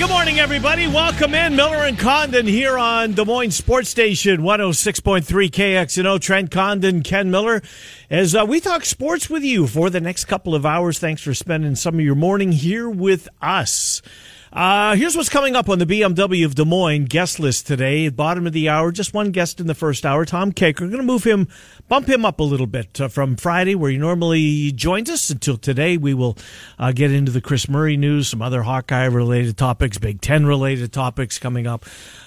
Good morning, everybody. Welcome in. Miller and Condon here on Des Moines Sports Station 106.3 KXNO. Trent Condon, Ken Miller, as uh, we talk sports with you for the next couple of hours. Thanks for spending some of your morning here with us. Uh, here's what's coming up on the BMW of Des Moines guest list today. Bottom of the hour, just one guest in the first hour, Tom Kakert. We're going to move him, bump him up a little bit uh, from Friday, where he normally joins us, until today. We will uh, get into the Kris Murray news, some other Hawkeye related topics, Big Ten related topics coming up.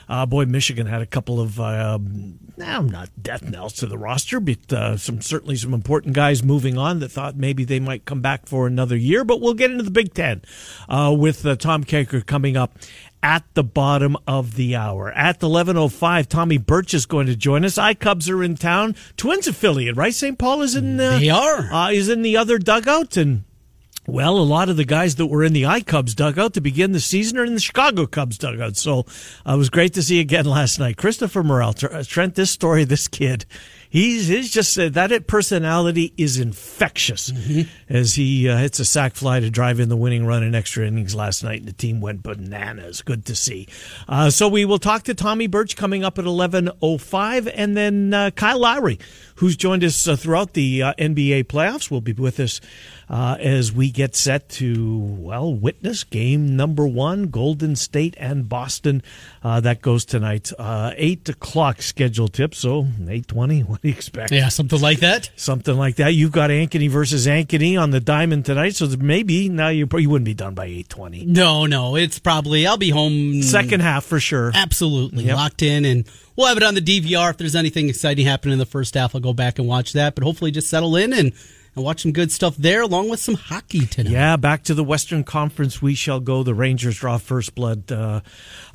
Uh, boy, Michigan had a couple of, um, now not death knells to the roster, but uh, some certainly some important guys moving on that thought maybe they might come back for another year. But we'll get into the Big Ten uh, with uh, Tom Kakert coming up at the bottom of the hour. At 11.05, Tommy Birch is going to join us. I Cubs are in town. Twins affiliate, right? St. Paul is in... Uh, They are. Uh, is in the other dugout and... Well, a lot of the guys that were in the I Cubs dugout to begin the season are in the Chicago Cubs dugout. So uh, it was great to see again last night. Christopher Morel, Trent, this story, this kid, he's, he's just uh, that personality is infectious Mm-hmm. as he uh, hits a sac fly to drive in the winning run in extra innings last night, and the team went bananas. Good to see. Uh, so we will talk to Tommy Birch coming up at eleven oh five, and then uh, Kyle Lowry, who's joined us uh, throughout the uh, NBA playoffs, will be with us uh, as we get set to well witness game number one, Golden State and Boston. Uh, that goes tonight, uh, eight o'clock scheduled tip. So eight twenty. What do you expect? Yeah, something like that. something like that. You've got Ankeny versus Ankeny on the diamond tonight, so maybe now you you wouldn't be done by eight twenty. No, no, it's probably I'll be home Second half for sure. Absolutely Yep. locked in, and we'll have it on the DVR. If there's anything exciting happening in the first half, I'll go back and watch that. But hopefully, just settle in and and watch some good stuff there, along with some hockey tonight. Yeah, back to the Western Conference we shall go. The Rangers draw first blood uh,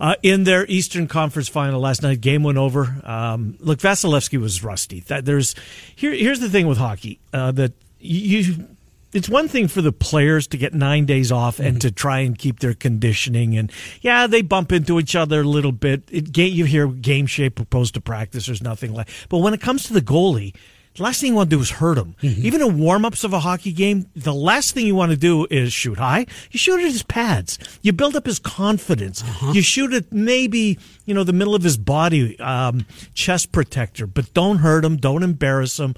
uh, in their Eastern Conference final last night. Game went over. Um, look, Vasilevskiy was rusty. That there's here. Here's the thing with hockey uh, that you. It's one thing for the players to get nine days off and mm-hmm. to try and keep their conditioning, and yeah, they bump into each other a little bit. It, you hear game shape opposed to practice. There's nothing like. But when it comes to the goalie, the last thing you want to do is hurt him. Mm-hmm. Even in warm ups of a hockey game, the last thing you want to do is shoot high. You shoot at his pads. You build up his confidence. Uh-huh. You shoot at maybe, you know, the middle of his body, um, chest protector, but don't hurt him. Don't embarrass him.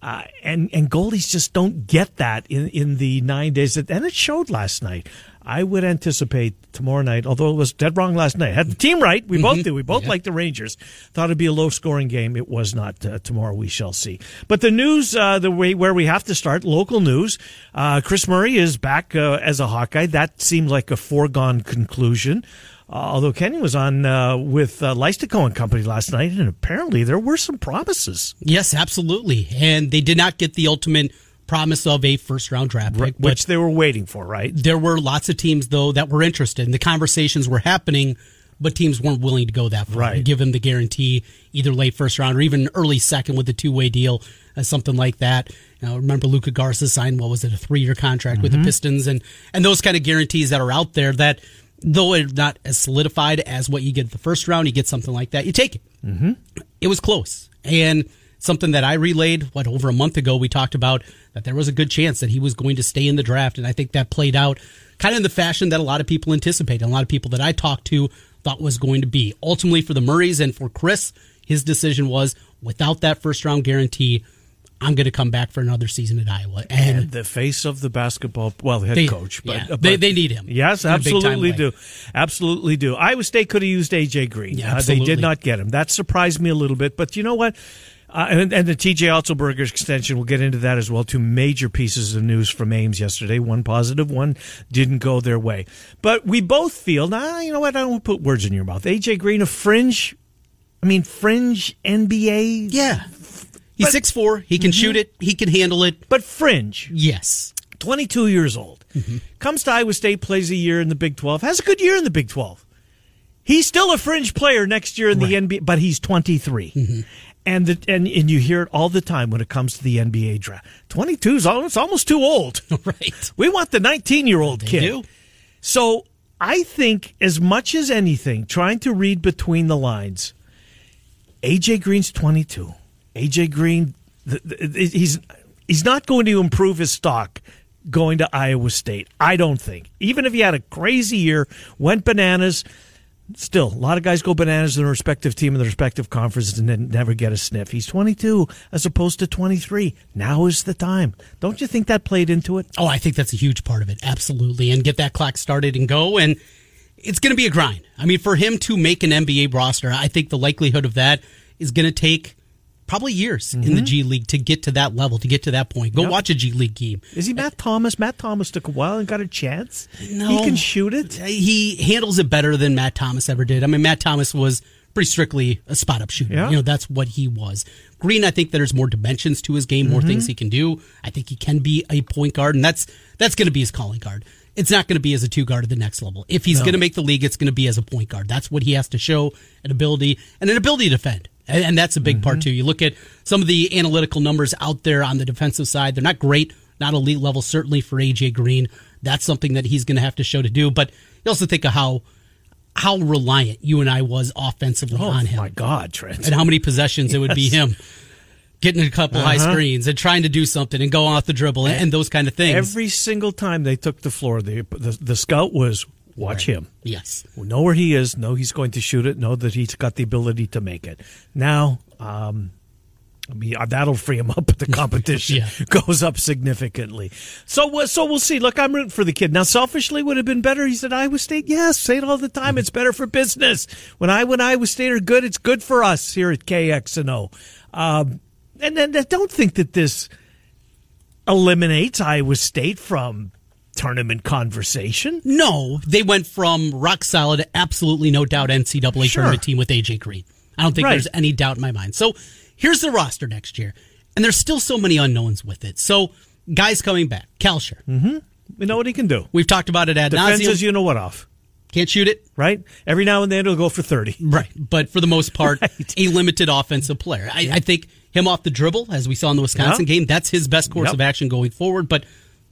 Uh, and, and goalies just don't get that in, in the nine days. That, and it showed last night. I would anticipate tomorrow night, although it was dead wrong last night. Had the team right. We both did. We both like the Rangers. Thought it'd be a low scoring game. It was not. Uh, tomorrow we shall see. But the news, uh, the way where we have to start, local news. Uh, Kris Murray is back uh, as a Hawkeye. That seemed like a foregone conclusion. Uh, although Kenny was on uh, with uh, Leistikow and Company last night, and apparently there were some promises, Yes, absolutely. And they did not get the ultimate promise of a first round draft pick, which they were waiting for, right? there were lots of teams though that were interested. And the conversations were happening, but teams weren't willing to go that far. Right. And give him the guarantee, either late first round or even early second with a two way deal, uh, something like that. Now, remember Luka Garza signed what was it a three year contract with the Pistons, and and those kind of guarantees that are out there that. Though it's not as solidified as what you get the first round, you get something like that. You take it. Mm-hmm. It was close, and something that I relayed what over a month ago. We talked about that there was a good chance that he was going to stay in the draft, and I think that played out kind of in the fashion that a lot of people anticipated. A lot of people that I talked to thought was going to be. Ultimately, for the Murrays and for Kris, his decision was without that first round guarantee. I'm going to come back for another season at Iowa, and, And the face of the basketball, well, the head They- coach, but, yeah, but they- they need him Yes, absolutely way. do, absolutely do. Iowa State could have used AJ Green. Yeah, Uh, they did not get him. That surprised me a little bit, but you know what? Uh, and, and the TJ Otzelberger extension, we'll get into that as well. Two major pieces of news from Ames yesterday. One positive, one didn't go their way. But we both feel, nah, you know what? I don't want to put words in your mouth. AJ Green, a fringe, I mean, fringe NBA. Yeah. He's six four. He can mm-hmm. shoot it. He can handle it. But fringe. Yes. 22 years old. Mm-hmm. Comes to Iowa State, plays a year in the Big 12, has a good year in the Big 12. He's still a fringe player next year in the NBA, but he's 23. Mm-hmm. And, the, and and you hear it all the time when it comes to the NBA draft. 22 is almost, almost too old. Right. We want the 19 year old kid. do. So I think, as much as anything, trying to read between the lines, AJ Green's 22. AJ Green, th- th- he's he's not going to improve his stock going to Iowa State. I don't think. Even if he had a crazy year, went bananas. Still, a lot of guys go bananas in their respective team in their respective conferences and then never get a sniff. He's 22 as opposed to 23. Now is the time. Don't you think that played into it? Oh, I think that's a huge part of it. Absolutely. And get that clock started and go. And it's going to be a grind. I mean, for him to make an NBA roster, I think the likelihood of that is going to take probably years in the mm-hmm. G League to get to that level, to get to that point. Go Yep. watch a G League game. Is he Matt Thomas? Matt Thomas took a while and got a chance. No. He can shoot it. Uh, he handles it better than Matt Thomas ever did. I mean, Matt Thomas was pretty strictly a spot up shooter. Yeah. You know, that's what he was. Green, I think there's more dimensions to his game, more mm-hmm. things he can do. I think he can be a point guard, and that's that's going to be his calling card. It's not going to be as a two guard at the next level. If he's going to make the league, it's going to be as a point guard. That's what he has to show an ability and an ability to defend. And, and that's a big part too. You look at some of the analytical numbers out there on the defensive side; they're not great, not elite level. Certainly for AJ Green, that's something that he's going to have to show to do. But you also think of how how reliant you and I was offensively Oh on him my God, Trent! and how many possessions it would be him getting a couple high Uh-huh. screens and trying to do something and go off the dribble and, and those kind of things. Every single time they took the floor, the the, the scout was watch him. yes. We know where he is. Know he's going to shoot it. Know that he's got the ability to make it. Now, um, I mean, uh, that'll free him up. But the competition Yeah. goes up significantly. So, uh, so we'll see. Look, I'm rooting for the kid. Now, selfishly, would have been better? He's at Iowa State. Yes, say it all the time. It's better for business. When I when Iowa State are good, it's good for us here at KXNO. Um, and then uh, don't think that this eliminates Iowa State from tournament conversation. No, they went from rock solid absolutely no doubt NCAA Sure. tournament team with AJ Green. I don't think Right. there's any doubt in my mind. So here's the roster next year. And there's still so many unknowns with it. So guys coming back. Kalscheur. Mm-hmm. We know what he can do. We've talked about it ad Defenses, you know what off. Can't shoot it. right? Every now and then it'll go for 30. Right. But for the most part, Right. a limited offensive player. I, I think him off the dribble, as we saw in the Wisconsin Yeah. game, that's his best course Yep. of action going forward. But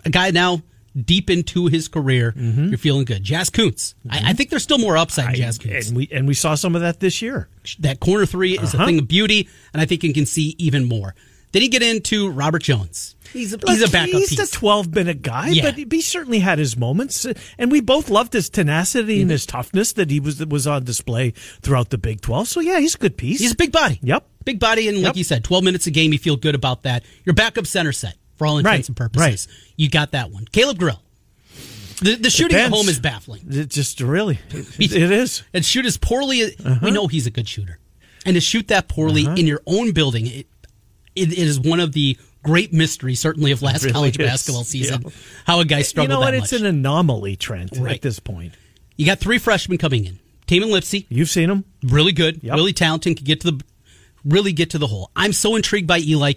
a guy now deep into his career, Mm-hmm. you're feeling good. Jaz Kunc. I, I think there's still more upside in Jaz Kunc. and we and we saw some of that this year. that corner three is a Uh-huh. thing of beauty, and I think you can see even more. Then you get into Robert Jones. He's a, he's a backup He's piece. a 12 minute guy, Yeah. but he certainly had his moments. And we both loved his tenacity Mm-hmm. and his toughness that he was that was on display throughout the Big 12. So yeah, he's a good piece. He's a big body. Yep. Big body, and like you said, 12 minutes a game, you feel good about that. Your backup center set, for all intents Right, and purposes. right. You got that one. Caleb Grill. The, the shooting at home is baffling. It just really, it, it is. And shoot as poorly. Uh-huh. We know he's a good shooter, and to shoot that poorly in your own building, it, it, it is one of the great mysteries, certainly of last really college is. basketball season. Yeah. How a guy You know what? that It's an anomaly, Trent, Right. at this point. you got three freshmen coming in. Tamin Lipsey, You've seen him. really good, Yep. really talented, can get to the really get to the hole. I'm so intrigued by Eli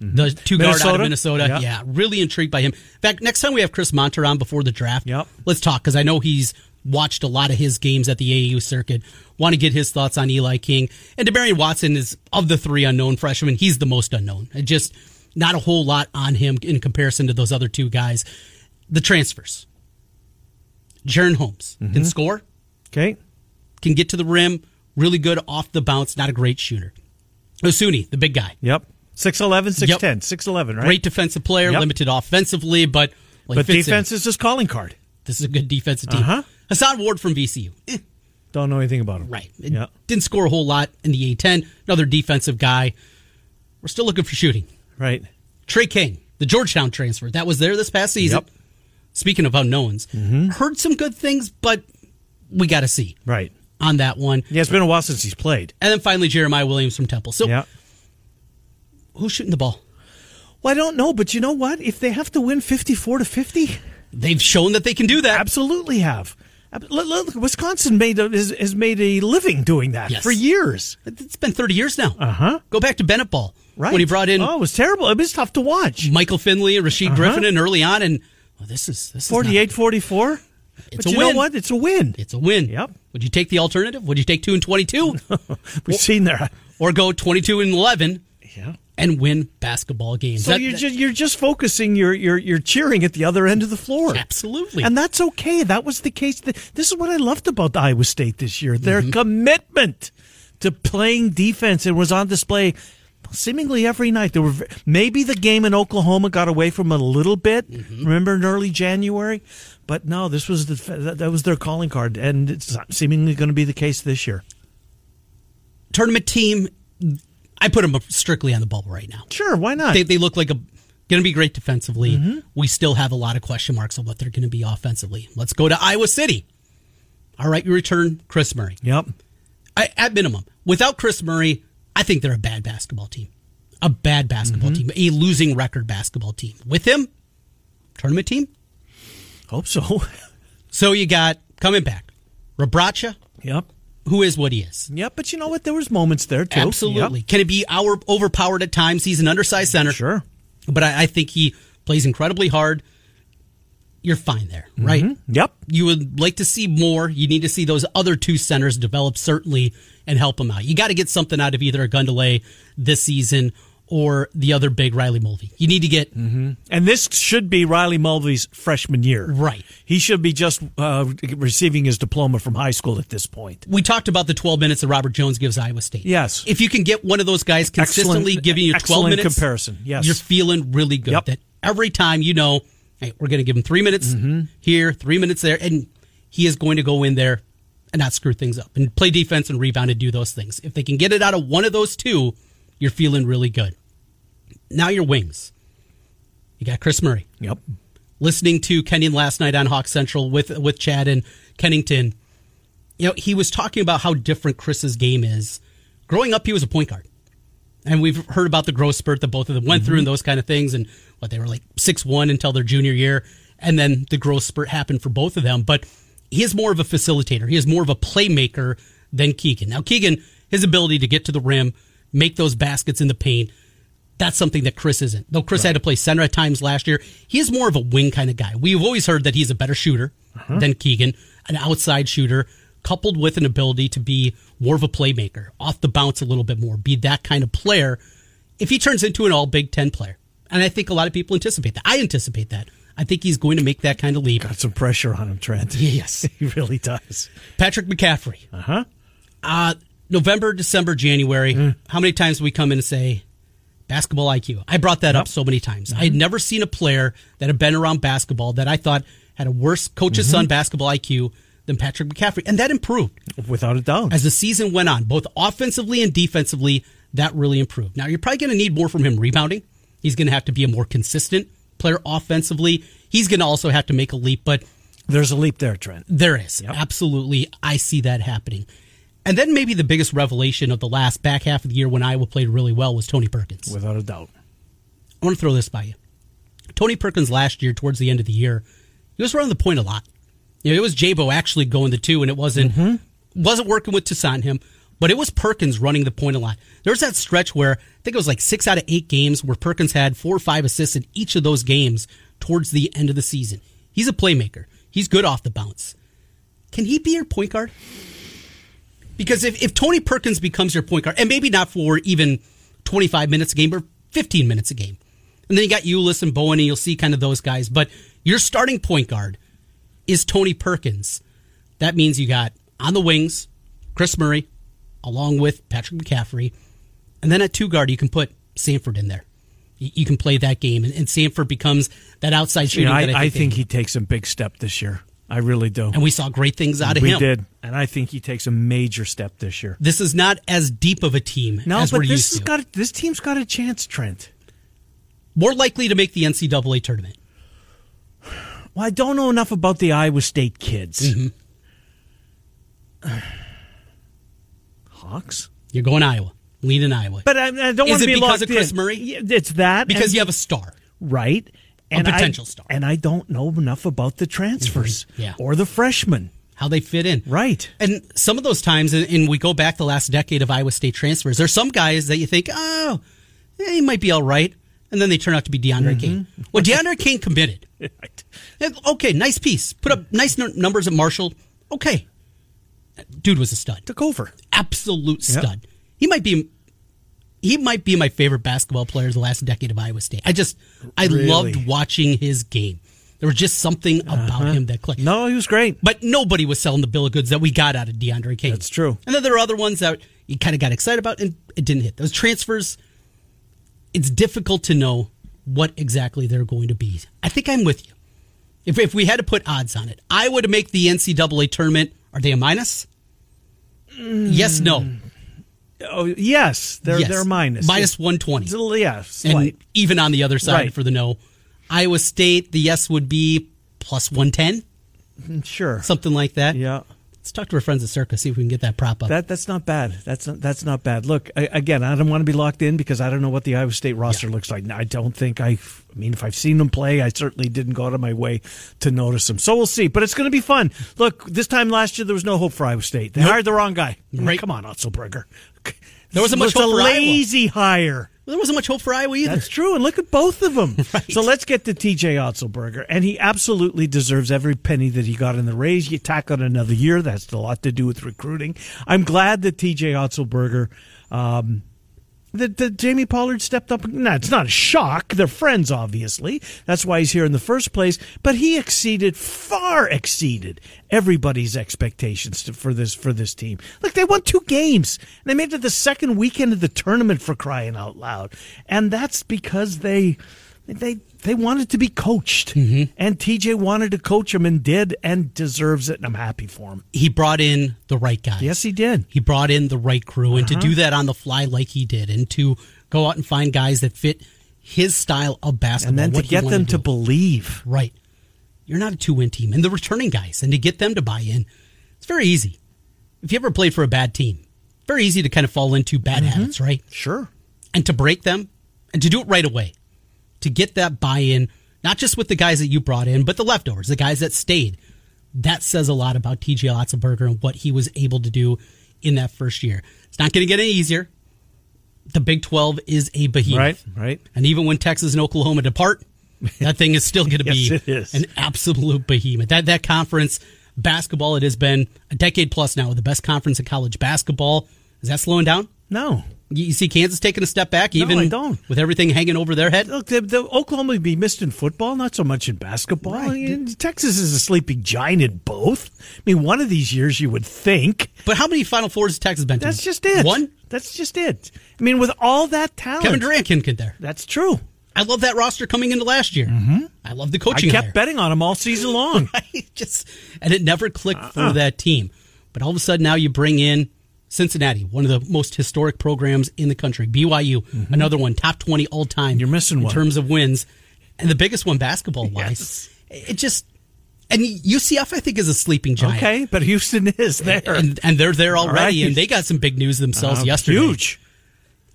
King, the two guard out of Mm-hmm. Minnesota? Minnesota. Yep. Yeah, really intrigued by him. In fact, next time we have Chris Monter on before the draft, Yep. let's talk because I know he's watched a lot of his games at the AAU circuit. Want to get his thoughts on Eli King and Demarion Watson is of the three unknown freshmen. He's the most unknown. Just not a whole lot on him in comparison to those other two guys. The transfers. Jaren Holmes Mm-hmm. can score Okay. can get to the rim, really good off the bounce, not a great shooter. Osuni, the big guy, Yep. 6'11, 6'10, 6'11, right? great defensive player, Yep. limited offensively, but but fits in. defense is his calling card. This is a good defensive team. Uh-huh. Hason Ward from VCU, Eh, Don't know anything about him. right? It Yeah. Didn't score a whole lot in the A10. Another defensive guy. We're still looking for shooting. Right. Trey King, the Georgetown transfer, that was there this past season. Yep. Speaking of unknowns, heard some good things, but we got to see Right. on that one. Yeah, it's been a while since he's played. And then finally, Jeremiah Williams from Temple. So Yeah. Who's shooting the ball? Well, I don't know, but you know what? If they have to win 54 to 50, They've shown that they can do that. absolutely have. Look, Wisconsin made a, has, has made a living doing that Yes. for years. It's been 30 years now. Uh huh. Go back to Bennett Ball. Right. When he brought in Oh, it was terrible. It was tough to watch. Michael Finley and Rasheed Uh-huh. Griffith and early on, and well, this is this is 48 44. It's but a you win. know what? It's a win. It's a win. Yep. Would you take the alternative? Would you take two and 22, We've seen that. or go 22 and 11 Yeah. And win basketball games? So That- you're that- just you're just focusing. You're you're you're cheering at the other end of the floor. absolutely. And that's okay. That was the case. This is what I loved about Iowa State this year. Their Mm-hmm. commitment to playing defense It was on display seemingly every night. There were maybe the game in Oklahoma got away from it a little bit. Mm-hmm. Remember in early January, but no, this was the that was their calling card, and it's seemingly going to be the case this year. tournament team, I put them strictly on the bubble right now. Sure, why not? They, they look like a going to be great defensively. Mm-hmm. We still have a lot of question marks on what they're going to be offensively. Let's go to Iowa City. All right, you return Kris Murray. yep. I, at minimum, without Kris Murray, I think they're a bad basketball team. A bad basketball Mm-hmm. team, a losing record basketball team. With him, tournament team. Hope so. So you got coming back, Rebraca, yep. Who is what he is. Yep, but you know what? There was moments there too. Absolutely. Can it be our overpowered at times? He's an undersized center. Sure. But I, I think he plays incredibly hard. You're fine there, mm-hmm. right? Yep. You would like to see more. You need to see those other two centers develop certainly and help them out. You got to get something out of either Ogundele this season or the other big Riley Mulvey. You need to get And this should be Riley Mulvey's freshman year. Right. He should be just uh, receiving his diploma from high school at this point. we talked about the 12 minutes that Robert Jones gives Iowa State. Yes. If you can get one of those guys consistently Excellent- giving you 12 excellent minutes comparison. Yes. You're feeling really good. Yep. That every time you know, hey, we're going to give him 3 minutes Mm-hmm. here, 3 minutes there and he is going to go in there and not screw things up and play defense and rebound and do those things. If they can get it out of one of those two, you're feeling really good. Now your wings. You got Kris Murray Yep. listening to Kenyon last night on Hawk Central with with Chad and Kennington, you know, he was talking about how different Kris's game is. Growing up, he was a point guard. And we've heard about the growth spurt that both of them went through and mm-hmm. those kind of things and what they were like six one until their junior year. And then the growth spurt happened for both of them. But he is more of a facilitator. He is more of a playmaker than Keegan. Now Keegan, his ability to get to the rim, make those baskets in the paint, that's something that Kris isn't. Though Kris had to play center at times last year, he is more of a wing kind of guy. We've always heard that he's a better shooter than Keegan, an outside shooter, coupled with an ability to be more of a playmaker, off the bounce a little bit more, be that kind of player. If he turns into an all Big Ten player, and I think a lot of people anticipate that. I anticipate that. I think he's going to make that kind of leap. Got some pressure on him, Trent. Yes. he really does. Patrick McCaffrey. Uh huh. Uh, November, December, January. Mm. How many times do we come in and say basketball IQ? I brought that up so many times. Mm-hmm. I had never seen a player that had been around basketball that I thought had a worse coach's Mm-hmm. son basketball IQ than Patrick McCaffrey, and that improved Without a doubt. as the season went on, both offensively and defensively. That really improved. Now you're probably going to need more from him rebounding. He's going to have to be a more consistent player offensively. He's going to also have to make a leap, but There's a leap there, Trent. there is. Yep. Absolutely. I see that happening. And then maybe the biggest revelation of the last back half of the year when Iowa played really well was Tony Perkins. Without a doubt. I want to throw this by you. Tony Perkins last year, towards the end of the year, he was running the point a lot. You know, it was Jabo actually going the two, and it wasn't mm-hmm. wasn't working with Toussaint him, but it was Perkins running the point a lot. There was that stretch where I think it was like six out of eight games where Perkins had four or five assists in each of those games towards the end of the season. He's a playmaker. He's good off the bounce. Can he be your point guard? Because if, if Tony Perkins becomes your point guard, and maybe not for even 25 minutes a game, or 15 minutes a game, and then you got Ulis and Bowen, and you'll see kind of those guys, but your starting point guard is Tony Perkins. That means you got on the wings Kris Murray, along with Patrick McCaffrey, and then at two guard you can put Sandfort in there. You, you can play that game, and, and Sandfort becomes that outside You shooting. know, I, that I think he takes a big step this year. I really do. and we saw great things out of we him. We did, and I think he takes a major step this year. This is not as deep of a team No, as but this has got this team's got a chance, Trent. More likely to make the NCAA tournament. Well, I don't know enough about the Iowa State kids. Mm-hmm. Hawks. You're going Iowa. leaning Iowa. But I, I don't Is want to it be because locked of Kris in. Murray? It's that because and- you have a star. right and potential I, star. and I don't know enough about the transfers Mm-hmm. Yeah. or the freshmen. how they fit in. Right. And some of those times, and- we go back the last decade of Iowa State transfers, there's some guys that you think, oh, eh, he might be all right. And then they turn out to be DeAndre Kane. Well, DeAndre Kane committed. Right. Okay, nice piece. Put up nice n- numbers at Marshall. Okay. Dude was a stud. Took over. Absolute Yep. stud. He might be he might be my favorite basketball player of the last decade of Iowa State. I just I Really? loved watching his game. There was just something uh-huh. about him that clicked. No, he was great. But nobody was selling the bill of goods that we got out of DeAndre Kane. That's true. And then there are other ones that you kind of got excited about and it didn't hit. Those transfers, it's difficult to know what exactly they're going to be. I think I'm with you. If, if we had to put odds on it, I would make the NCAA tournament. Are they a minus? Yes, no. Oh, yes, they're yes. they're minus Minus 120. It's a little- Yeah, slight. And even on the other side Right. for the no. Iowa State, the yes would be plus 110, mm, sure. something like that. Yeah. Let's talk to our friends at Circa, see if we can get that prop up. That that's not bad. That's not, that's not bad. Look, I, again, I don't want to be locked in because I don't know what the Iowa State roster looks like. I don't think I. I mean, if I've seen them play, I certainly didn't go out of my way to notice them. So we'll see. But it's going to be fun. Look, this time last year there was no hope for Iowa State. They hired the wrong guy. Right. Come on, Otzelberger. There wasn't much It's hope a for Iowa. lazy hire. There wasn't much hope for Iowa either. That's true. And look at both of them. Right. So let's get to TJ Otzelberger. And he absolutely deserves every penny that he got in the raise. You tack on another year. That's a lot to do with recruiting. I'm glad that TJ Otzelberger, um, that, that Jamie Pollard stepped up. No, it's not a shock. They're friends, obviously. That's why he's here in the first place. But he exceeded, far exceeded everybody's expectations to, for this for this team. Look, they won two games. And they made it the second weekend of the tournament for crying out loud, and that's because they they they wanted to be coached, and TJ wanted to coach him and did, and deserves it, and I'm happy for him. he brought in the right guys. Yes, he did. He brought in the right crew, and to Uh-huh. do that on the fly like he did, and to go out and find guys that fit his style of basketball, And then to get them to do. believe. right. You're not a two win team, and the returning guys, and to get them to buy in, it's very easy. If you ever played for a bad team, very easy to kind of fall into bad Mm-hmm. habits, right? Sure. and to break them and to do it right away to get that buy-in not just with the guys that you brought in but the leftovers the guys that stayed. That says a lot about TJ Otzelberger and what he was able to do in that first year. It's not going to get any easier. The Big 12 is a behemoth. Right, right. and even when Texas and Oklahoma depart that thing is still going to Yes, be an absolute behemoth. That that conference basketball it has been a decade plus now the best conference in college basketball. Is that slowing down? No. You see Kansas taking a step back, No, even I don't. with everything hanging over their head. Look, the, the Oklahoma would be missed in football, not so much in basketball. Mean, Texas is a sleeping giant in both. I mean, one of these years you would think. But how many Final Fours has Texas been to? That's just it. One. That's just it. I mean, with all that talent. Kevin Durant can get there. That's true. I love that roster coming into last year. Mm-hmm. I love the coaching. I kept hire. betting on him all season long. Right? just and it never clicked Uh-uh. for that team. But all of a sudden now you bring in Cincinnati, one of the most historic programs in the country. BYU, another one, top twenty all time. Mm-hmm. You're missing in one. terms of wins, and the biggest one basketball wise. It just and UCF I think is a sleeping giant. okay, but Houston is there. And, and they're there already, right. and they got some big news themselves Uh, yesterday. Huge.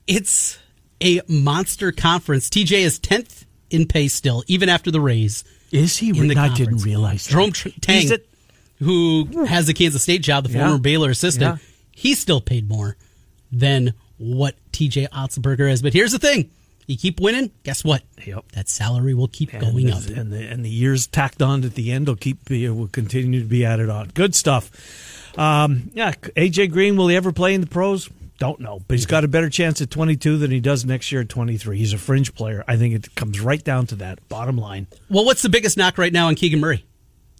It's a monster conference. TJ is 10th in pay still, even after the raise. Is he? In the I conference. didn't realize that. Jerome Tang, at- who has the Kansas State job, the Yeah. former Baylor assistant, Yeah. He's still paid more than what TJ Otzelberger is. But here's the thing you keep winning, guess what? Yep. That salary will keep and going up. and the and the years tacked on at the end will keep be- will continue to be added on. Good stuff. Um, yeah, AJ Green will he ever play in the pros? Don't know, but he's got a better chance at 22 than he does next year at 23. He's a fringe player. I think it comes right down to that. Bottom line, Well, what's the biggest knock right now on Keegan Murray?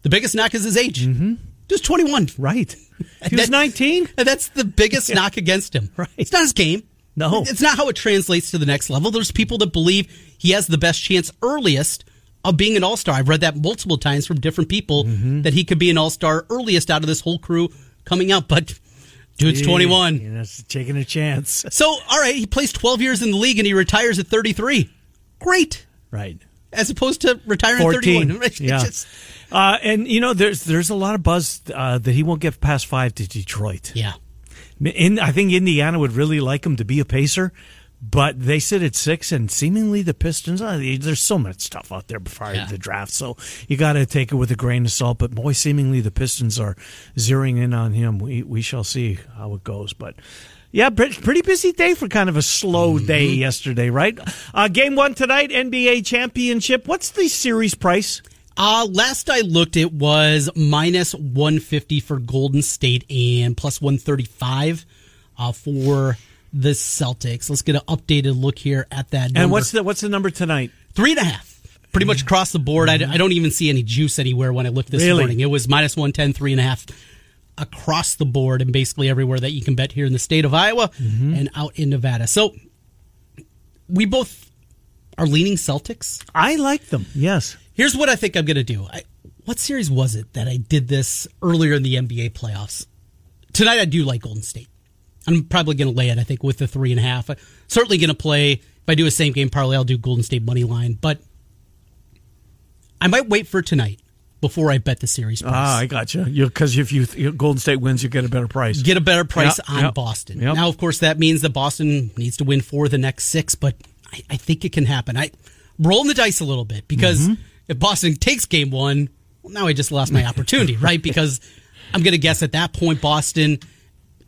The biggest knock is his age. Mm-hmm. Just 21. right? He was 19. And that's the biggest knock against him. Right. It's not his game. No. It's not how it translates to the next level. There's people that believe he has the best chance earliest of being an all star. I've read that multiple times from different people Mm-hmm. that he could be an all star earliest out of this whole crew coming out. But dude's 21. You know, taking a chance. So, all right, he plays 12 years in the league and he retires at 33. Great. Right. As opposed to retiring at 14. 31. Yeah. just- Uh, and you know, there's there's a lot of buzz uh, that he won't get past five to Detroit. yeah. In, I think Indiana would really like him to be a pacer, but they sit at six, and seemingly the Pistons. Uh, there's so much stuff out there before Yeah. the draft, so you got to take it with a grain of salt. But boy, seemingly the Pistons are zeroing in on him. We we shall see how it goes, but. Yeah, pretty busy day for kind of a slow day yesterday, right? Uh, game one tonight, NBA championship. What's the series price? Uh, last I looked, it was minus 150 for Golden State and plus 135 uh, for the Celtics. Let's get an updated look here at that. Number. And what's the what's the number tonight? three and a half? Pretty much across the board. I, I don't even see any juice anywhere when I looked this Really? morning. It was minus 110, three and a half across the board and basically everywhere that you can bet here in the state of Iowa mm-hmm. and out in Nevada. So we both are leaning Celtics. I like them. Yes. Here's what I think I'm going to do. I, what series was it that I did this earlier in the NBA playoffs? Tonight, I do like Golden State. I'm probably going to lay it, I think, with the three and a half. I'm certainly going to play, if I do a same game parlay, I'll do Golden State money line. But I might wait for tonight before I bet the series price. Ah, I got you. Because if you if Golden State wins, you get a better price. get a better price Yep, on yep, Boston. yep. Now, of course, that means that Boston needs to win four of the next six, but I, I think it can happen. I rolling the dice a little bit because Mm-hmm. if Boston takes game one, well, now I just lost my opportunity, right? Because I'm going to guess at that point, Boston,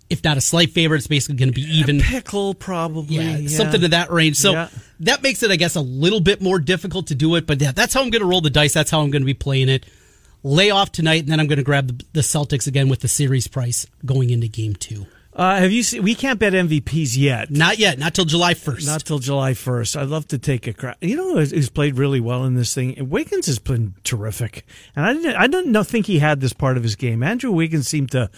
if not a slight favorite, it's basically going to be even. pickle probably. Yeah, something to that range. So Yeah. that makes it, I guess, a little bit more difficult to do it. But yeah, that's how I'm going to roll the dice. That's how I'm going to be playing it. Lay off tonight, and then I'm going to grab the, the Celtics again with the series price going into game two. Uh, have you seen? We can't bet MVPs yet. Not yet. Not till July 1st. Not till July first. I'd love to take a crack. You know, who's who's played really well in this thing. Wiggins has been terrific, and I didn't. I didn't know, think he had this part of his game. Andrew Wiggins seemed to,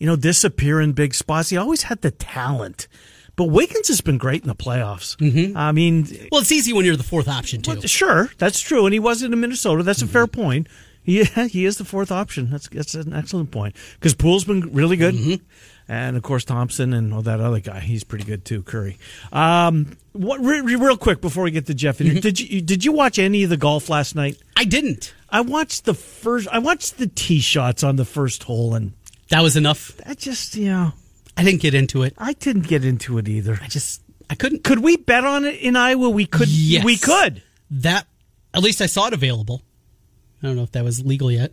you know, disappear in big spots. He always had the talent, but Wiggins has been great in the playoffs. Mm-hmm. I mean, well, it's easy when you're the fourth option, too. Well, sure, that's true, and he wasn't in Minnesota. That's a fair point. Yeah, he is the fourth option. That's that's an excellent point because Poole's been really good, and of course Thompson and all that other guy. He's pretty good too, Curry. Um, what re- re- real quick before we get to Jeff here, did you did you watch any of the golf last night? I didn't. I watched the first. I watched the tee shots on the first hole, and That was enough. that just you know I didn't get into it. I didn't get into it either. I just, I couldn't. Could we bet on it in Iowa? We could. Yes. We could. That, at least I saw it available. I don't know if that was legal yet.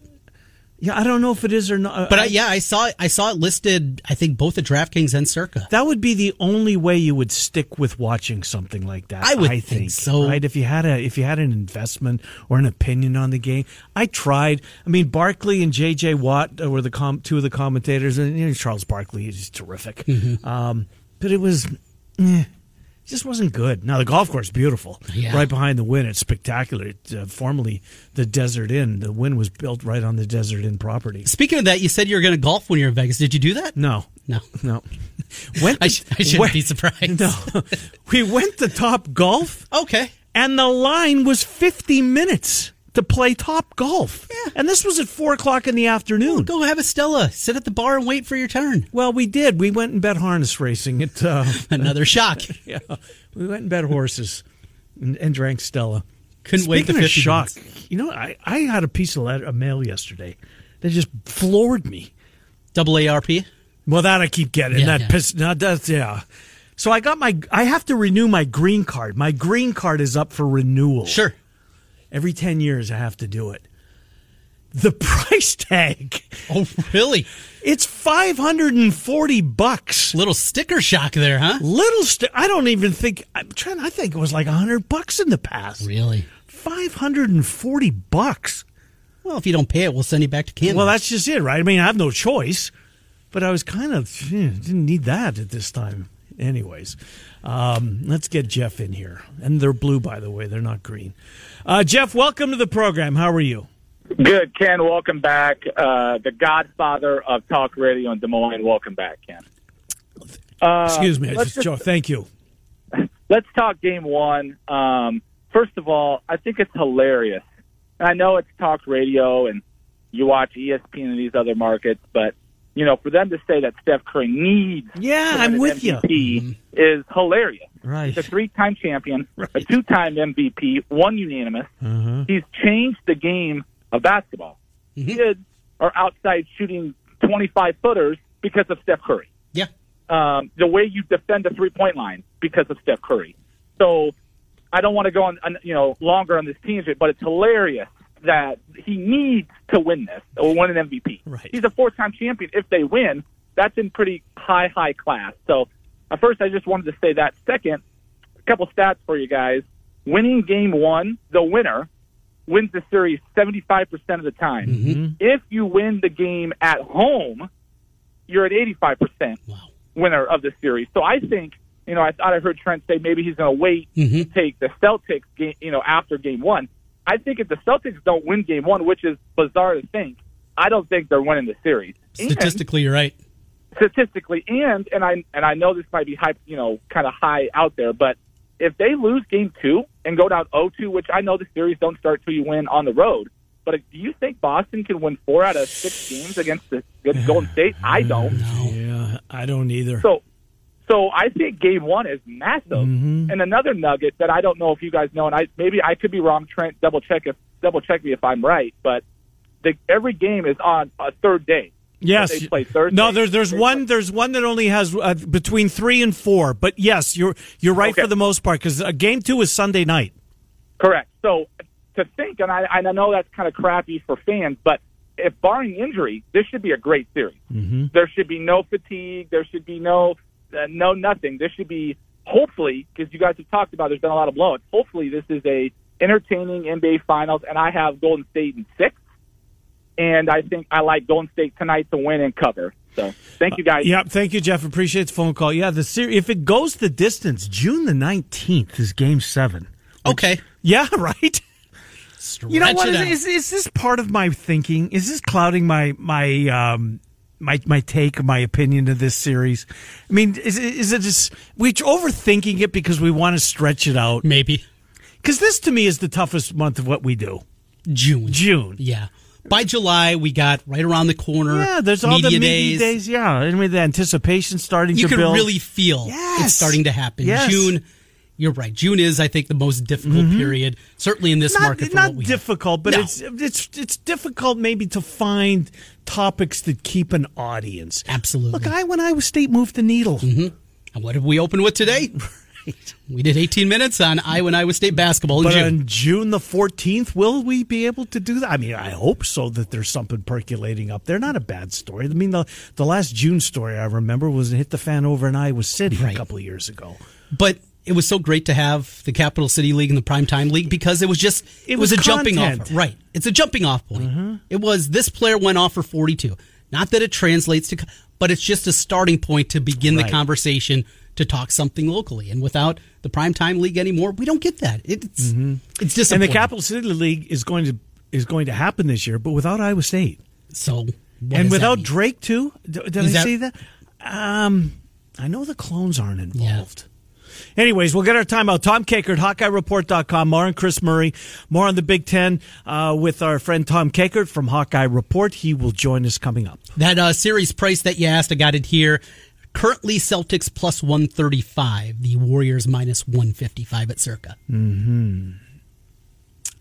Yeah, I don't know if it is or not. But I, yeah, I saw it. I saw it listed. I think both at DraftKings and Circa. That would be the only way you would stick with watching something like that. I would I think so. Right? If you had a if you had an investment or an opinion on the game, I tried. I mean, Barkley and J.J. Watt were the com- two of the commentators, and you know, Charles Barkley is terrific. Mm-hmm. Um, but it was. eh, just wasn't good. Now the golf course beautiful, Yeah. right behind the Wynn. It's spectacular. It's, uh, formerly the Desert Inn. The Wynn was built right on the Desert Inn property. Speaking of that, you said you were going to golf when you were in Vegas. Did you do that? No, No. no. Went I, sh- I shouldn't went- be surprised. No, we went to Top Golf, Okay. and the line was 50 minutes to play Top Golf. Yeah. And this was at 4 o'clock in the afternoon. Go have a Stella. Sit at the bar and wait for your turn. Well, we did. We went and bet harness racing. At, uh, Another shock. yeah, we went and bet horses and, and drank Stella. Couldn't wait Speaking the of 50 shock, minutes. you know, I, I had a piece of letter, a mail yesterday that just floored me. Double ARP. Well, that I keep getting. Yeah, that yeah. piss. No, that's yeah. So I got my. I have to renew my green card. My green card is up for renewal. Sure. Every ten years, I have to do it. The price tag. Oh, really? It's five hundred and forty bucks. Little sticker shock there, huh? Little. St- I don't even think. I'm trying. I think it was like hundred bucks in the past. Really? Five hundred and forty bucks. Well, if you don't pay it, we'll send you back to Canada. Well, that's just it, right? I mean, I have no choice. But I was kind of eh, didn't need that at this time. Anyways, um, let's get Jeff in here, and they're blue, by the way. They're not green. Uh, Jeff, welcome to the program. How are you? Good, Ken. Welcome back. Uh, the godfather of talk radio in Des Moines. Welcome back, Ken. Uh, Excuse me, just, Joe. Thank you. let's talk game one. Um, first of all, I think it's hilarious. I know it's talk radio and you watch ESPN and these other markets, but you know, for them to say that Steph Curry needs Yeah, I'm an with you. MVP is hilarious. Right. He's a three-time champion, a two-time MVP, one unanimous. Uh-huh. He's changed the game of basketball. Mm-hmm. Kids are outside shooting 25 footers because of Steph Curry. yeah. um, the way you defend the three point line because of Steph Curry. So I don't want to go on, on you know longer on this tangent, but it's hilarious that he needs to win this or win an MVP. Right. He's a four time champion. If they win, that's in pretty high high class. So at first, I just wanted to say that. Second, a couple stats for you guys. Winning game one, the winner wins the series 75% of the time. Mm-hmm. If you win the game at home, you're at 85% Wow. winner of the series. So I think, you know, I thought I heard Trent say maybe he's going to wait mm-hmm. to take the Celtics game, you know, after game one. I think if the Celtics don't win game one, which is bizarre to think, I don't think they're winning the series. And- Statistically, you're right. statistically, and and I and I know this might be high, you know, kind of high out there, but if they lose game two and go down 0-2, which I know the series don't start till you win on the road, but do you think Boston can win four out of six games against the against Golden State? I don't. Yeah, I don't either. So, so I think game one is massive. And another nugget that I don't know if you guys know, and I maybe I could be wrong. Trent, double check if double check me if I'm right, but the, every game is on a third day. Yes. They play Thursday. No, there's there's one there's one that only has uh, between three and four. But yes, you're you're right Okay. for the most part because uh, game two is Sunday night. Correct. So to think, and I, and I know that's kind of crappy for fans, but if barring injury, this should be a great series. Mm-hmm. There should be no fatigue. There should be no uh, no nothing. This should be hopefully because you guys have talked about. There's been a lot of blowouts. Hopefully, this is a entertaining NBA Finals, and I have Golden State in six. And I think I like Golden State tonight to win and cover. So thank you guys. Yeah, thank you, Jeff. Appreciate the phone call. Yeah, the series if it goes the distance, June the nineteenth is Game Seven. Okay. Yeah, right. Stretch You know what? it Is, out. is, is this part of my thinking? Is this clouding my my um my my take, my opinion of this series? I mean, is it- is it just we overthinking it because we want to stretch it out? Maybe Because this to me is the toughest month of what we do. June. June. Yeah. By July, we got right around the corner. Yeah, there's all the media days. Yeah, I mean the anticipation starting You to can build. really feel Yes. it's starting to happen. Yes. June, you're right. June is, I think, the most difficult mm-hmm. period, certainly in this not, market. For not what we have. difficult, but No. it's it's it's difficult maybe to find topics that keep an audience. Absolutely. Look, I when Iowa State moved the needle. Mm-hmm. And what did we open with today? We did 18 minutes on Iowa and Iowa State basketball But June. on June the 14th, will we be able to do that? I mean, I hope so that there's something percolating up there. Not a bad story. I mean, the, the last June story I remember was it hit the fan over in Iowa City Right. a couple of years ago. but it was so great to have the Capital City League and the Primetime League because it was just it, was, was a jumping off. Right. It's a jumping off point. It was this player went off for 42. Not that it translates to but it's just a starting point to begin Right. the conversation to talk something locally. And without the Primetime League anymore, we don't get that. It's it's And the Capital City League is going to is going to happen this year, but without Iowa State so and without? Drake too. Did I that- say that? Um, I know the clones aren't involved. Anyways, we'll get our time out. Tom Kakert, HawkeyeReport.com. More on Kris Murray. More on the Big Ten uh, with our friend Tom Kakert from Hawkeye Report. He will join us coming up. That uh, series price that you asked, I got it here. Currently, Celtics plus 135, the Warriors minus 155 at circa. Mm-hmm.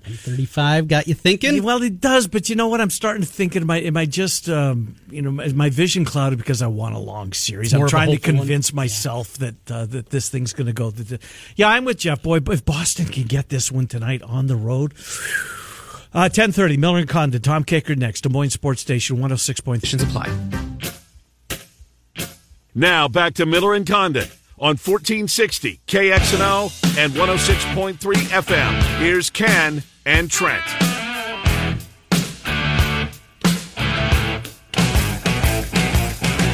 135 got you thinking? Well, it does, but you know what? I'm starting to think, am I, am I just, um, you know, is my vision clouded because I want a long series? I'm trying to hopeful one? convince myself that uh, that this thing's going to go. That, yeah, I'm with Jeff Boy. But if Boston can get this one tonight on the road, uh, 10:30, Miller and Condon, Tom Kakert next, Des Moines Sports Station 106.3. apply. Now back to Miller and Condon on 1460 KXNO and 106.3 FM. Here's Ken and Trent.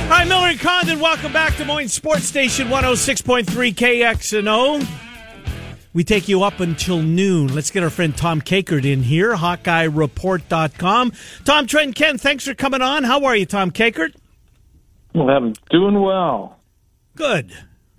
Hi, Miller and Condon. Welcome back to Des Moines Sports Station 106.3 KXNO. We take you up until noon. Let's get our friend Tom Kakert in here, HawkeyeReport.com. Tom, Trent, and Ken, thanks for coming on. How are you, Tom Kakert? Well, I'm doing well. Good.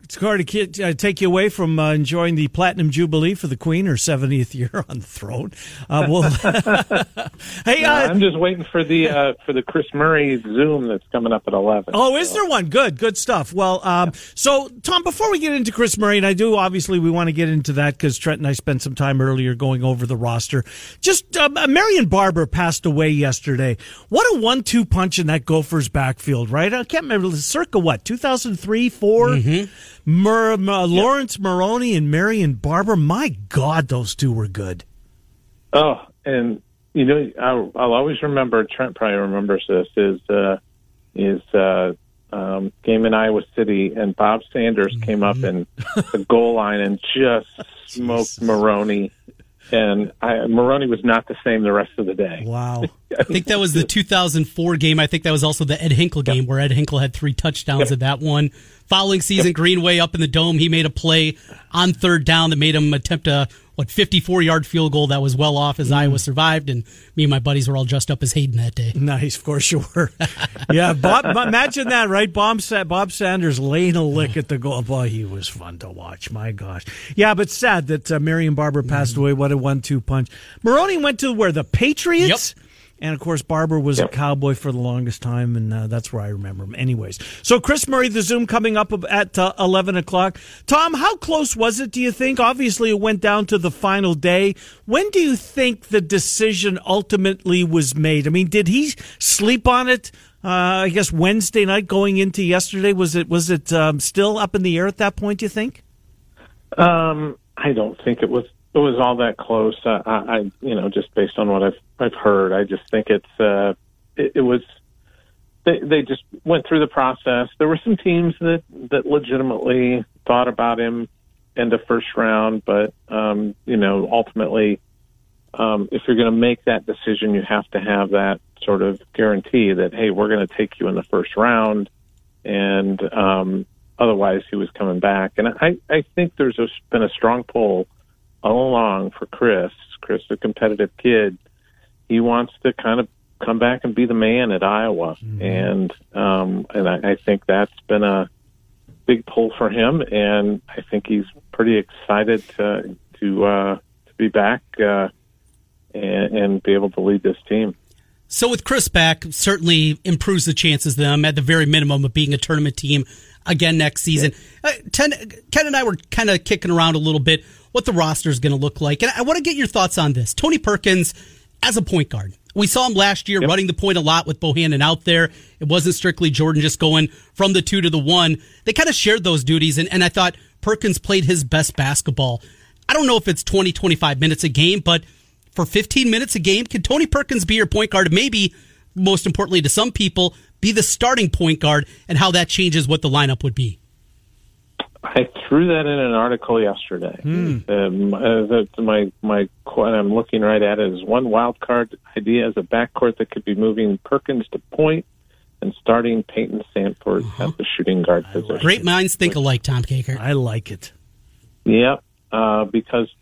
It's hard to uh, take you away from uh, enjoying the platinum jubilee for the Queen, her 70th year on the throne. Uh, well, hey, uh, I'm just waiting for the uh, for the Kris Murray Zoom that's coming up at 11. Oh, is so. there one? Good, good stuff. Well, um, so Tom, before we get into Kris Murray, and I do obviously we want to get into that because Trent and I spent some time earlier going over the roster. Just um, Marion Barber passed away yesterday. What a one-two punch in that Gophers backfield, right? I can't remember the circa what 2003, 4 mm-hmm. Mur- Mur- Laurence Maroney and Marion Barber. My God, those two were good. Oh, and you know, I'll, I'll always remember. Trent probably remembers this. Is uh, is uh, um, game in Iowa City, and Bob Sanders mm-hmm. came up in the goal line and just smoked Maroney and I, Maroney was not the same the rest of the day. Wow. I think that was the 2004 game. I think that was also the Ed Hinkel game yep. where Ed Hinkel had three touchdowns yep. at that one. Following season, yep. Greenway up in the dome, he made a play on third down that made him attempt a what 54 yard field goal that was well off as mm. Iowa survived, and me and my buddies were all dressed up as Hayden that day. Nice, of course you were. yeah, Bob, imagine that, right? Bob, Bob Sanders laying a lick at the goal. Boy, he was fun to watch. My gosh. Yeah, but sad that uh, Marion Barber passed mm. away. What a one-two punch. Maroney went to where the Patriots. Yep. And of course, Barber was yep. a cowboy for the longest time, and uh, that's where I remember him. Anyways, so Kris Murray, the Zoom coming up at uh, 11 o'clock. Tom, how close was it, do you think? Obviously, it went down to the final day. When do you think the decision ultimately was made? I mean, did he sleep on it? Uh, I guess Wednesday night going into yesterday was it was it um, still up in the air at that point? Do you think? Um, I don't think it was it was all that close. I, I, you know, just based on what I've I've heard, I just think it's uh, it, it was. They they just went through the process. There were some teams that that legitimately thought about him in the first round, but um, you know, ultimately, um, if you're going to make that decision, you have to have that sort of guarantee that hey, we're going to take you in the first round, and um, otherwise, he was coming back. And I I think there's a, been a strong pull all along for Kris. Kris, a competitive kid, he wants to kind of come back and be the man at Iowa, mm-hmm. and um, and I, I think that's been a big pull for him, and I think he's pretty excited to to uh, to be back uh, and, and be able to lead this team. So with Kris back, certainly improves the chances them at the very minimum of being a tournament team again next season. Uh, Ken, Ken and I were kind of kicking around a little bit what the roster is going to look like. And I want to get your thoughts on this. Tony Perkins as a point guard. We saw him last year yep. running the point a lot with Bohannon out there. It wasn't strictly Jordan just going from the two to the one. They kind of shared those duties, and, and I thought Perkins played his best basketball. I don't know if it's 20, 25 minutes a game, but for 15 minutes a game, can Tony Perkins be your point guard? Maybe, most importantly to some people, be the starting point guard and how that changes what the lineup would be. I threw that in an article yesterday. Hmm. Um, uh, my my I'm looking right at it is one wild card idea as a backcourt that could be moving Perkins to point and starting Payton Sandfort uh-huh. at the shooting guard position. Great minds think alike, Tom Kakert. I like it. Yep, uh, because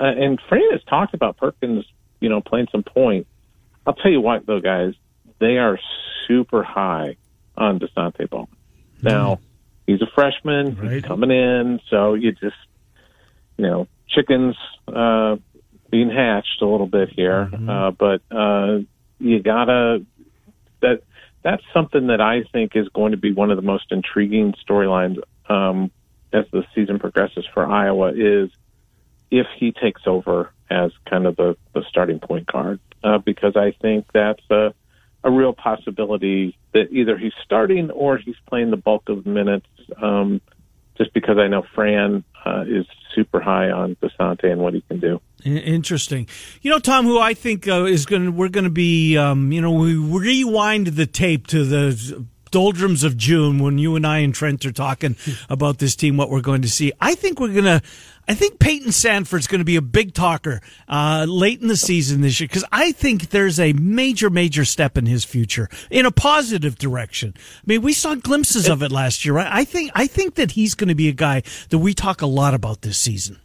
uh, and Fran has talked about Perkins, you know, playing some point. I'll tell you what, though, guys, they are super high on Dasonte Bowen. Now. Hmm he's a freshman. Right. He's coming in, so you just you know chickens uh, being hatched a little bit here, mm-hmm. uh, but uh, you gotta that that's something that I think is going to be one of the most intriguing storylines um, as the season progresses for Iowa is if he takes over as kind of the, the starting point guard uh, because I think that's a a real possibility that either he's starting or he's playing the bulk of minutes. Um, just because I know Fran uh, is super high on Dasonte and what he can do. Interesting. You know, Tom, who I think uh, is going to, we're going to be, um, you know, we rewind the tape to the doldrums of June when you and I and Trent are talking about this team, what we're going to see. I think we're going to, I think Payton Sandfort's going to be a big talker uh, late in the season this year because I think there's a major, major step in his future in a positive direction. I mean, we saw glimpses of it last year. Right? I think I think that he's going to be a guy that we talk a lot about this season.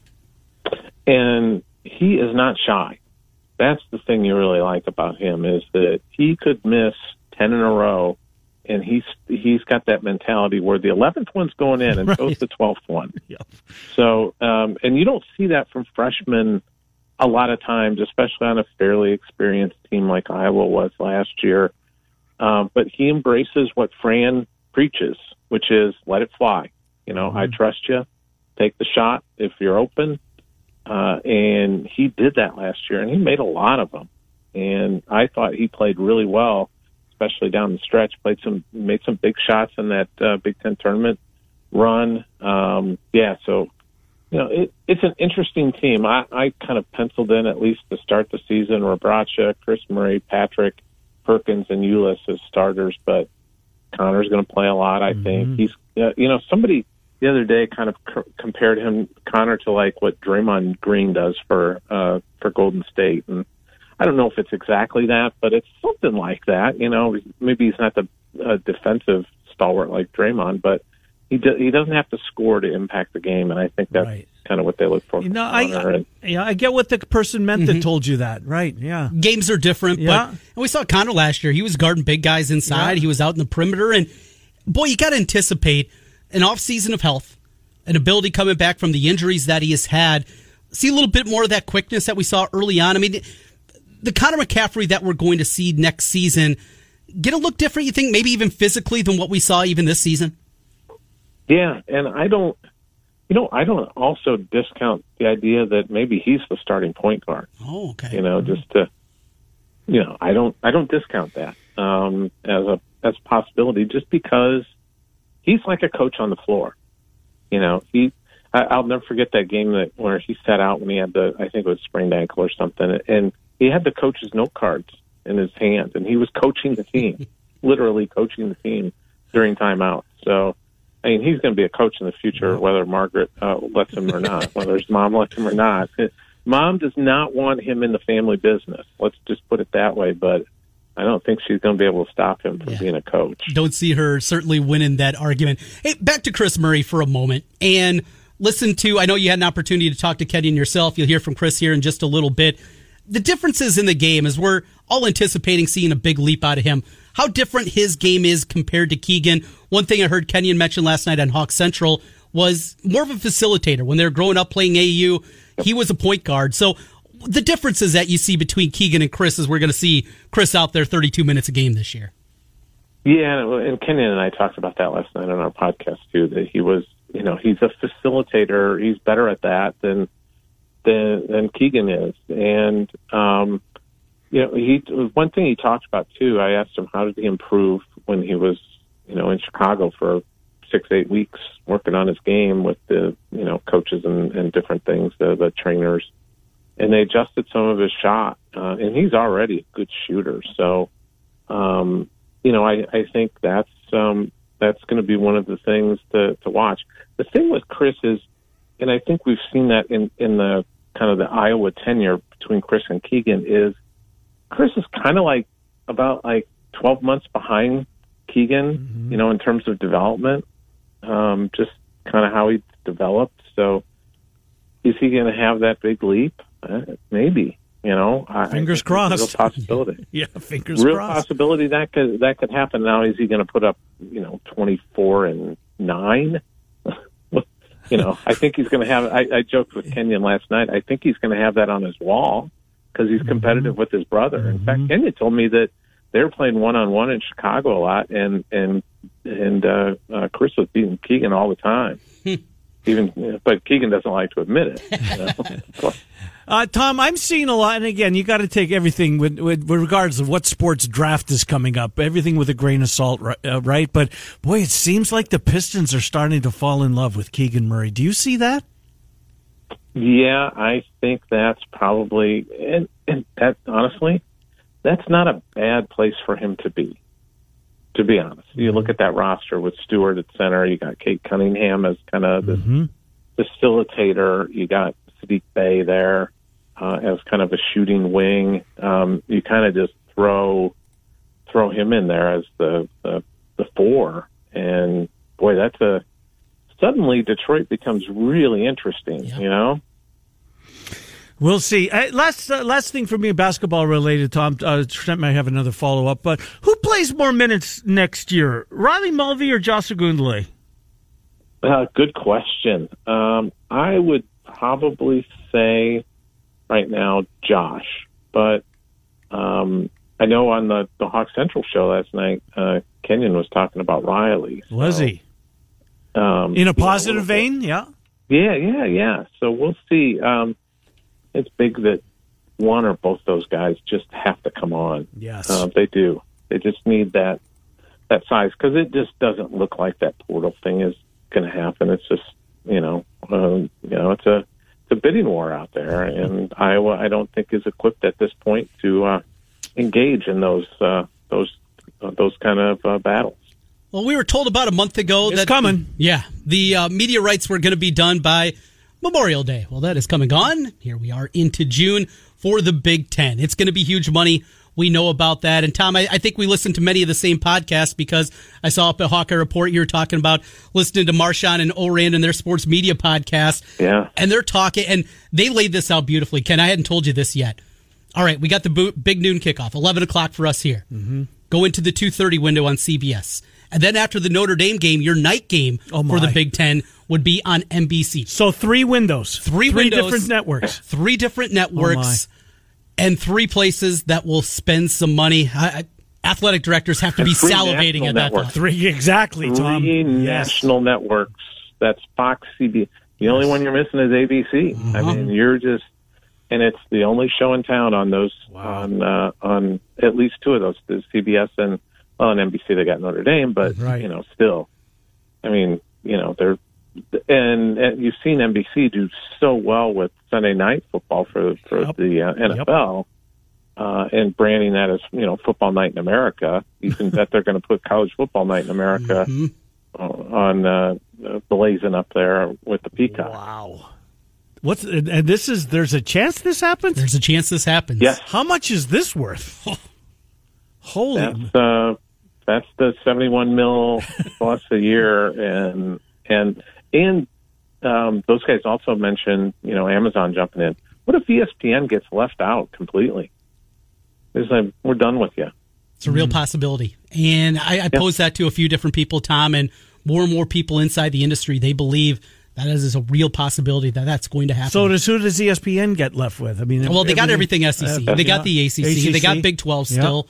And he is not shy. That's the thing you really like about him is that he could miss ten in a row and he's he's got that mentality where the eleventh one's going in, and right. so's the twelfth one. Yep. So, um, and you don't see that from freshmen a lot of times, especially on a fairly experienced team like Iowa was last year. Um, but he embraces what Fran preaches, which is let it fly. You know, mm-hmm. I trust you. Take the shot if you're open. Uh, and he did that last year, and he made a lot of them. And I thought he played really well, especially down the stretch. Played some, made some big shots in that uh, Big Ten tournament run. Um, yeah, so you know, it, it's an interesting team. I, I kind of penciled in at least to start the season Rebraca, Kris Murray, Patrick, Perkins, and Ulis as starters, but Connor's going to play a lot. I mm-hmm. think he's, uh, you know, somebody the other day kind of c- compared him Connor to like what Draymond Green does for uh, for Golden State, and I don't know if it's exactly that, but it's something like that. You know, maybe he's not the uh, defensive stalwart like Draymond, but he do, he doesn't have to score to impact the game, and I think that's right. kind of what they look for. You know, I, I, yeah, I get what the person meant mm-hmm. that told you that. Right? Yeah, games are different, yeah. but we saw Connor last year. He was guarding big guys inside. Yeah. He was out in the perimeter, and boy, you got to anticipate an off season of health, an ability coming back from the injuries that he has had. See a little bit more of that quickness that we saw early on. I mean, the Connor McCaffery that we're going to see next season get a look different. You think maybe even physically than what we saw even this season? Yeah, and I don't, you know, I don't also discount the idea that maybe he's the starting point guard. Oh, okay. You know, mm-hmm. just to, you know, I don't, I don't discount that um, as a as a possibility, just because he's like a coach on the floor. You know, he. I, I'll never forget that game that where he sat out when he had the, I think it was sprained ankle or something, and he had the coach's note cards in his hand, and he was coaching the team, literally coaching the team during timeout. So I mean, he's going to be a coach in the future, whether Margaret uh, lets him or not, whether his mom lets him or not. Mom does not want him in the family business. Let's just put it that way. But I don't think she's going to be able to stop him from yeah. being a coach. Don't see her certainly winning that argument. Hey, back to Kris Murray for a moment and listen to. I know you had an opportunity to talk to Kenyon yourself. You'll hear from Kris here in just a little bit. The differences in the game is we're all anticipating seeing a big leap out of him how different his game is compared to Keegan. One thing I heard Kenyon mention last night on Hawk Central was more of a facilitator. When they were growing up playing AU, he was a point guard. So the differences that you see between Keegan and Kris is we're going to see Kris out there 32 minutes a game this year. Yeah, and Kenyon and I talked about that last night on our podcast too. That he was, you know, he's a facilitator. He's better at that than than than Keegan is, and um, you know, he one thing he talked about too. I asked him how did he improve when he was, you know, in Chicago for six eight weeks working on his game with the you know coaches and, and different things, the the trainers, and they adjusted some of his shot, uh, and he's already a good shooter. So, um, you know, I I think that's um, that's going to be one of the things to to watch. The thing with Kris is, and I think we've seen that in in the kind of the Iowa tenure between Kris and Keegan is Kris is kind of like about like 12 months behind Keegan, mm-hmm. you know, in terms of development, um, just kind of how he developed. So is he going to have that big leap? Uh, maybe. You know, fingers I, crossed. Real possibility. yeah, fingers real crossed. possibility that could that could happen. Now, is he going to put up, you know, twenty four and nine? you know, I think he's going to have. I, I joked with Kenyon last night. I think he's going to have that on his wall because he's competitive mm-hmm. with his brother. In mm-hmm. fact, Kenyon told me that they were playing one on one in Chicago a lot, and and and uh, uh, Kris was beating Keegan all the time. Hmm. Even, but Keegan doesn't like to admit it. You know? Uh, Tom, I'm seeing a lot, and again, you got to take everything with, with, with, regards of what sports draft is coming up, everything with a grain of salt, right, uh, right? But boy, it seems like the Pistons are starting to fall in love with Keegan Murray. Do you see that? Yeah, I think that's probably, and, and that honestly, that's not a bad place for him to be. To be honest, mm-hmm. you look at that roster with Stewart at center. You got Cade Cunningham as kind of the mm-hmm. facilitator. You got Saddiq Bey there uh, as kind of a shooting wing. Um, you kind of just throw throw him in there as the, the the four, and boy, that's a suddenly Detroit becomes really interesting. You know, We'll see. Uh, last uh, last thing for me, basketball related. Tom uh, Trent might have another follow up, but who plays? more minutes next year, Riley Mulvey or Josh Ogundele? Uh, good question. Um, I would probably say right now Josh, but um, I know on the the Hawk Central show last night, uh, Kenyon was talking about Riley. So, Was he Um, in a you know, positive vein? Yeah. Yeah, yeah, yeah. So we'll see. Um, it's big that one or both those guys just have to come on. Yes. Uh, they do. They just need that that size because it just doesn't look like that portal thing is going to happen. It's just you know, um, you know, it's a it's a bidding war out there, and Iowa I don't think is equipped at this point to uh, engage in those uh, those uh, those kind of uh, battles. Well, we were told about a month ago It's that coming. Yeah, the uh, media rights were going to be done by Memorial Day. Well, that is come and gone. Here we are into June for the Big Ten. It's going to be huge money. We know about that. And Tom, I, I think we listened to many of the same podcasts because I saw up at Hawkeye Report you were talking about listening to Marchand and Ourand and their sports media podcast. Yeah. And they're talking, and they laid this out beautifully. Ken, I hadn't told you this yet. All right, we got the bo- big noon kickoff, 11 o'clock for us here. Mm-hmm. Go into the 2.30 window on CBS. And then after the Notre Dame game, your night game Oh, for the. Big Ten would be on NBC. So three windows, Three, three windows, different networks. three different networks, and three places that will spend some money. I, I, athletic directors have to be Three salivating national at that networks. thought. Three exactly, Tom. Three Yes. national networks. That's Fox, CBS. The only one you're missing is ABC. I Uh-huh. mean, you're just, and it's the only show in town on those on uh, on at least two of those, the CBS and well, on NBC they got Notre Dame, but Right. you know, still, I mean, you know, they're and, and you've seen NBC do so well with Sunday night football for for Yep. the uh, NFL. Uh, and branding that as you know football night in America, you can bet they're going to put college football night in America uh, on uh, blazing up there with the peacock. Wow. What's and and this is there's a chance this happens. There's a chance this happens. Yes, How much is this worth? Holy. that's uh, that's the seventy-one mil plus a year, and and and um, those guys also mentioned you know Amazon jumping in. What if ESPN gets left out completely? It's like we're done with you. It's a real possibility. And I, I posed that to a few different people, Tom, and more and more people inside the industry, they believe that is a real possibility that that's going to happen. So does who does ESPN get left with? I mean, well, they got everything SEC. uh, they got yeah. the ACC. They got Big 12 Yeah. still.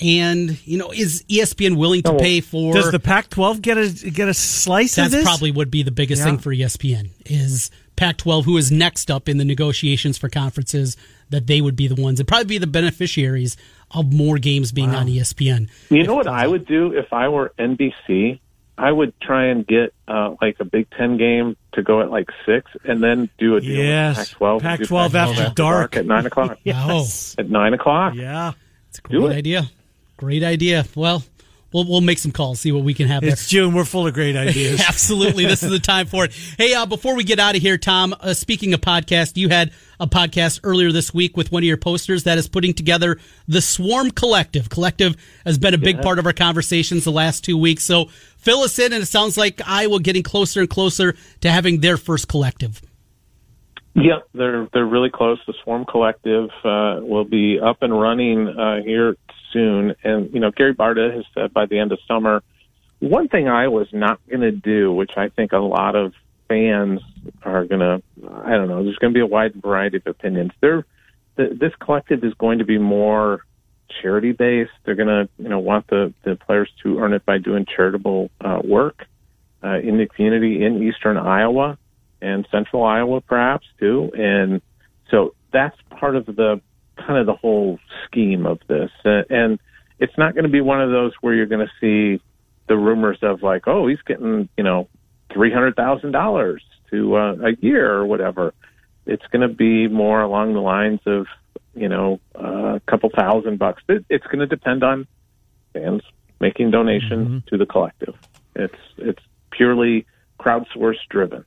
And, you know, is ESPN willing to pay for Does the Pac-12 get a get a slice of That's this? probably would be the biggest Yeah. thing for ESPN is Pac-12, who is next up in the negotiations for conferences. That they would be the ones, and probably be the beneficiaries of more games being on E ESPN. You know what I would do if I were NBC? I would try and get uh, like a Big Ten game to go at like six, and then do a deal Yes. with Pac-12. do Pac-12 after dark. at nine o'clock. Yes. At nine o'clock. Yeah. It's a great idea. Great idea. Well, we'll we'll make some calls, see what we can have there. It's June. We're full of great ideas. Absolutely, this is the time for it. Hey, uh, before we get out of here, Tom, uh, speaking of podcast, you had a podcast earlier this week with one of your posters that is putting together the Swarm Collective. Collective has been a big part of our conversations the last two weeks. So fill us in, and it sounds like Iowa getting closer and closer to having their first collective. Yeah, they're they're really close. The Swarm Collective uh, will be up and running uh, here soon, and you know Gary Barta has said by the end of summer. One thing Iowa's not going to do, which I think a lot of fans are going to, I don't know, there's going to be a wide variety of opinions. They're, th- this collective is going to be more charity based. They're going to, you know, want the, the players to earn it by doing charitable uh, work uh, in the community in eastern Iowa and central Iowa, perhaps too. And so that's part of the kind of the whole scheme of this. Uh, and it's not going to be one of those where you're going to see the rumors of like, oh, he's getting, you know, three hundred thousand dollars to uh, a year or whatever. It's going to be more along the lines of, you know, uh, a couple thousand bucks. It, it's going to depend on fans making donations to the collective. It's it's purely crowdsourced driven.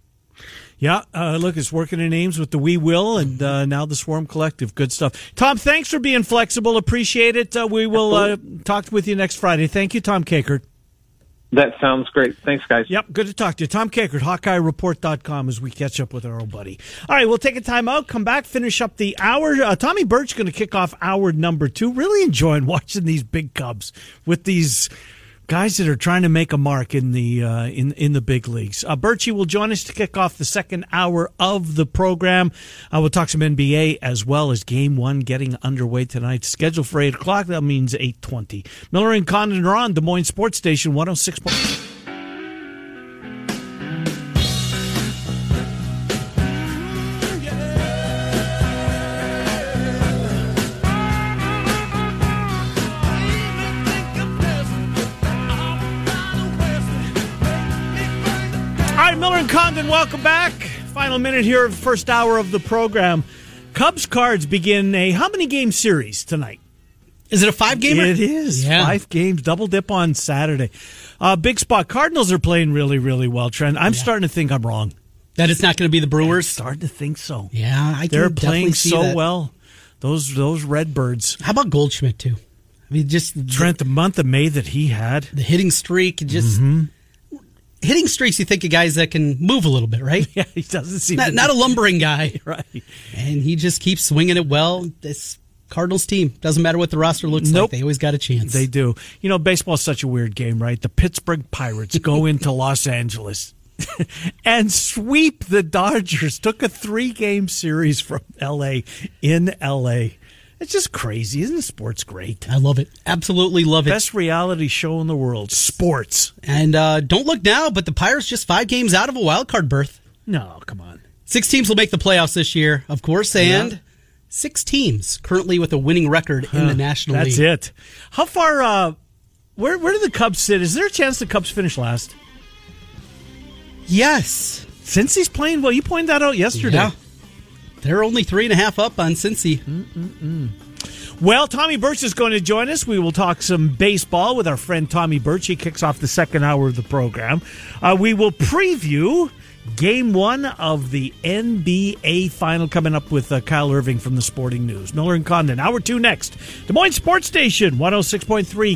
Yeah, uh, look, it's working in Ames with the We Will and uh, now the Swarm Collective. Good stuff. Tom, thanks for being flexible. Appreciate it. Uh, we will uh, talk with you next Friday. Thank you, Tom Kakert. That sounds great. Thanks, guys. Yep, good to talk to you. Tom Kakert, HawkeyeReport.com as we catch up with our old buddy. All right, we'll take a time out, come back, finish up the hour. Uh, Tommy Birch going to kick off hour number two. Really enjoying watching these big Cubs with these guys that are trying to make a mark in the uh, in in the big leagues. Uh, Birchie will join us to kick off the second hour of the program. Uh, we'll talk some NBA as well as Game One getting underway tonight. Scheduled for eight o'clock. That means eight twenty. Miller and Condon are on Des Moines Sports Station one hundred six. And welcome back. Final minute here of the first hour of the program. Cubs cards begin a how many game series tonight? Is it a five gamer? It is Yeah. five games, double dip on Saturday. Uh, big spot. Cardinals are playing really, really well. Trent, I'm starting to think I'm wrong. That it's not going to be the Brewers. Starting to think so. Yeah, I They're playing so that. well. Those those Redbirds. How about Goldschmidt too? I mean, just Trent, the month of May that he had. the hitting streak, just Mm-hmm. Hitting streaks. You think of guys that can move a little bit, right? Yeah, he doesn't seem not, to not a lumbering guy, right. and he just keeps swinging it well. This Cardinals team doesn't matter what the roster looks Nope. like; they always got a chance. They do. You know, baseball's such a weird game, right? The Pittsburgh Pirates go into Los Angeles and sweep the Dodgers. Took a three game series from LA in LA. It's just crazy. Isn't sports great? I love it. Absolutely love it. Best reality show in the world. Sports. And uh, don't look now, but the Pirates just five games out of a wild card berth. No, come on. Six teams will make the playoffs this year, of course, and Yeah. six teams currently with a winning record in the National That's League. it. How far uh where where do the Cubs sit? Is there a chance the Cubs finish last? Yes. Since he's playing well, you pointed that out yesterday. Yeah. They're only three and a half up on Cincy. Well, Tommy Birch is going to join us. We will talk some baseball with our friend Tommy Birch. He kicks off the second hour of the program. Uh, we will preview game one of the NBA final coming up with uh, Kyle Irving from the Sporting News. Miller and Condon, hour two next. Des Moines Sports Station, 106.3